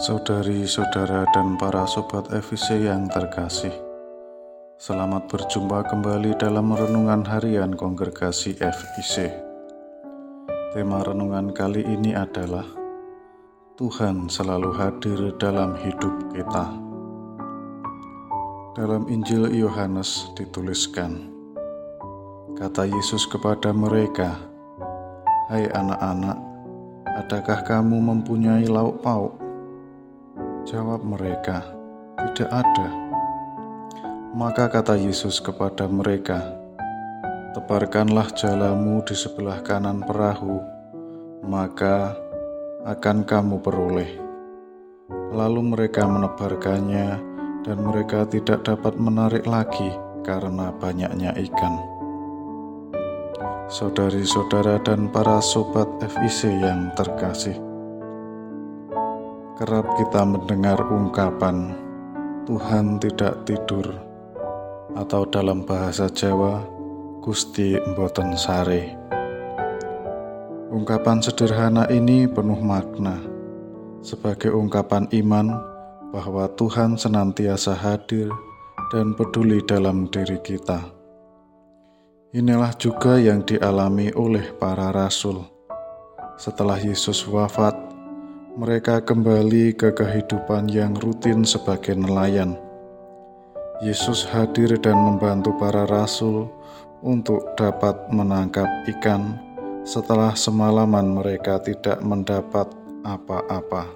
Saudari-saudara dan para sobat FIC yang terkasih, selamat berjumpa kembali dalam renungan harian kongregasi FIC. Tema renungan kali ini adalah Tuhan selalu hadir dalam hidup kita. Dalam Injil Yohanes dituliskan, kata Yesus kepada mereka, "Hai anak-anak, adakah kamu mempunyai lauk pauk?" Jawab mereka, "Tidak ada." Maka kata Yesus kepada mereka, "Tebarkanlah jalamu di sebelah kanan perahu, maka akan kamu peroleh." Lalu mereka menebarkannya, dan mereka tidak dapat menarik lagi karena banyaknya ikan. Saudari-saudara dan para sobat FIC yang terkasih, kerap kita mendengar ungkapan Tuhan tidak tidur atau dalam bahasa Jawa Gusti Mboten Sare. Ungkapan sederhana ini penuh makna sebagai ungkapan iman bahwa Tuhan senantiasa hadir dan peduli dalam diri kita. Inilah juga yang dialami oleh para rasul. Setelah Yesus wafat, mereka kembali ke kehidupan yang rutin sebagai nelayan. Yesus hadir dan membantu para rasul untuk dapat menangkap ikan setelah semalaman mereka tidak mendapat apa-apa.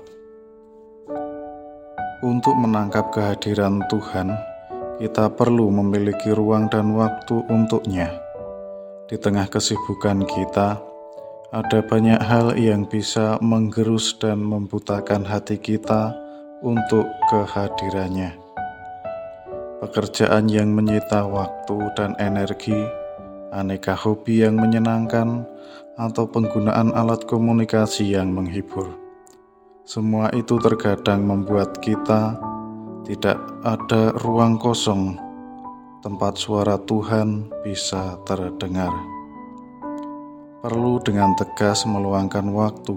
Untuk menangkap kehadiran Tuhan, kita perlu memiliki ruang dan waktu untuknya. Di tengah kesibukan kita, ada banyak hal yang bisa menggerus dan membutakan hati kita untuk kehadirannya. Pekerjaan yang menyita waktu dan energi, aneka hobi yang menyenangkan, atau penggunaan alat komunikasi yang menghibur. Semua itu terkadang membuat kita tidak ada ruang kosong tempat suara Tuhan bisa terdengar. Perlu dengan tegas meluangkan waktu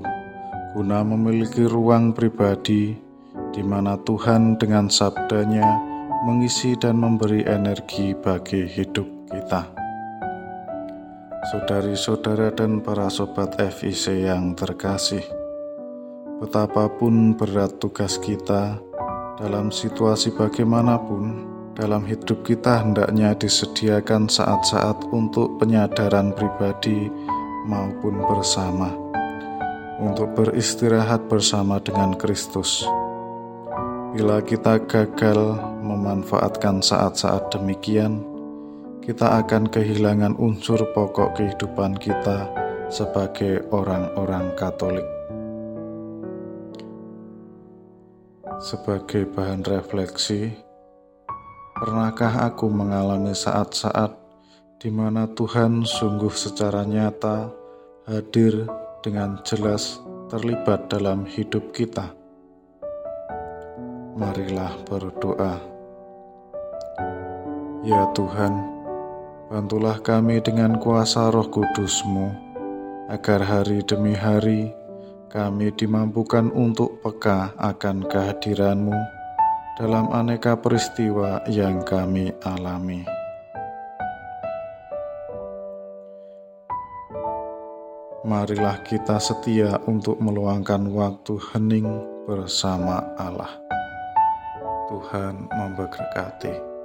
guna memiliki ruang pribadi di mana Tuhan dengan sabdanya mengisi dan memberi energi bagi hidup kita. Saudari-saudara dan para sobat FIC yang terkasih, betapapun berat tugas kita dalam situasi bagaimanapun, dalam hidup kita hendaknya disediakan saat-saat untuk penyadaran pribadi maupun bersama, untuk beristirahat bersama dengan Kristus. Bila kita gagal memanfaatkan saat-saat demikian, kita akan kehilangan unsur pokok kehidupan kita sebagai orang-orang Katolik. Sebagai bahan refleksi, Pernahkah aku mengalami saat-saat di mana Tuhan sungguh secara nyata hadir dengan jelas terlibat dalam hidup kita? Marilah berdoa. Ya Tuhan, bantulah kami dengan kuasa roh kudus-Mu, agar hari demi hari kami dimampukan untuk peka akan kehadiran-Mu dalam aneka peristiwa yang kami alami. Marilah kita setia untuk meluangkan waktu hening bersama Allah. Tuhan memberkati.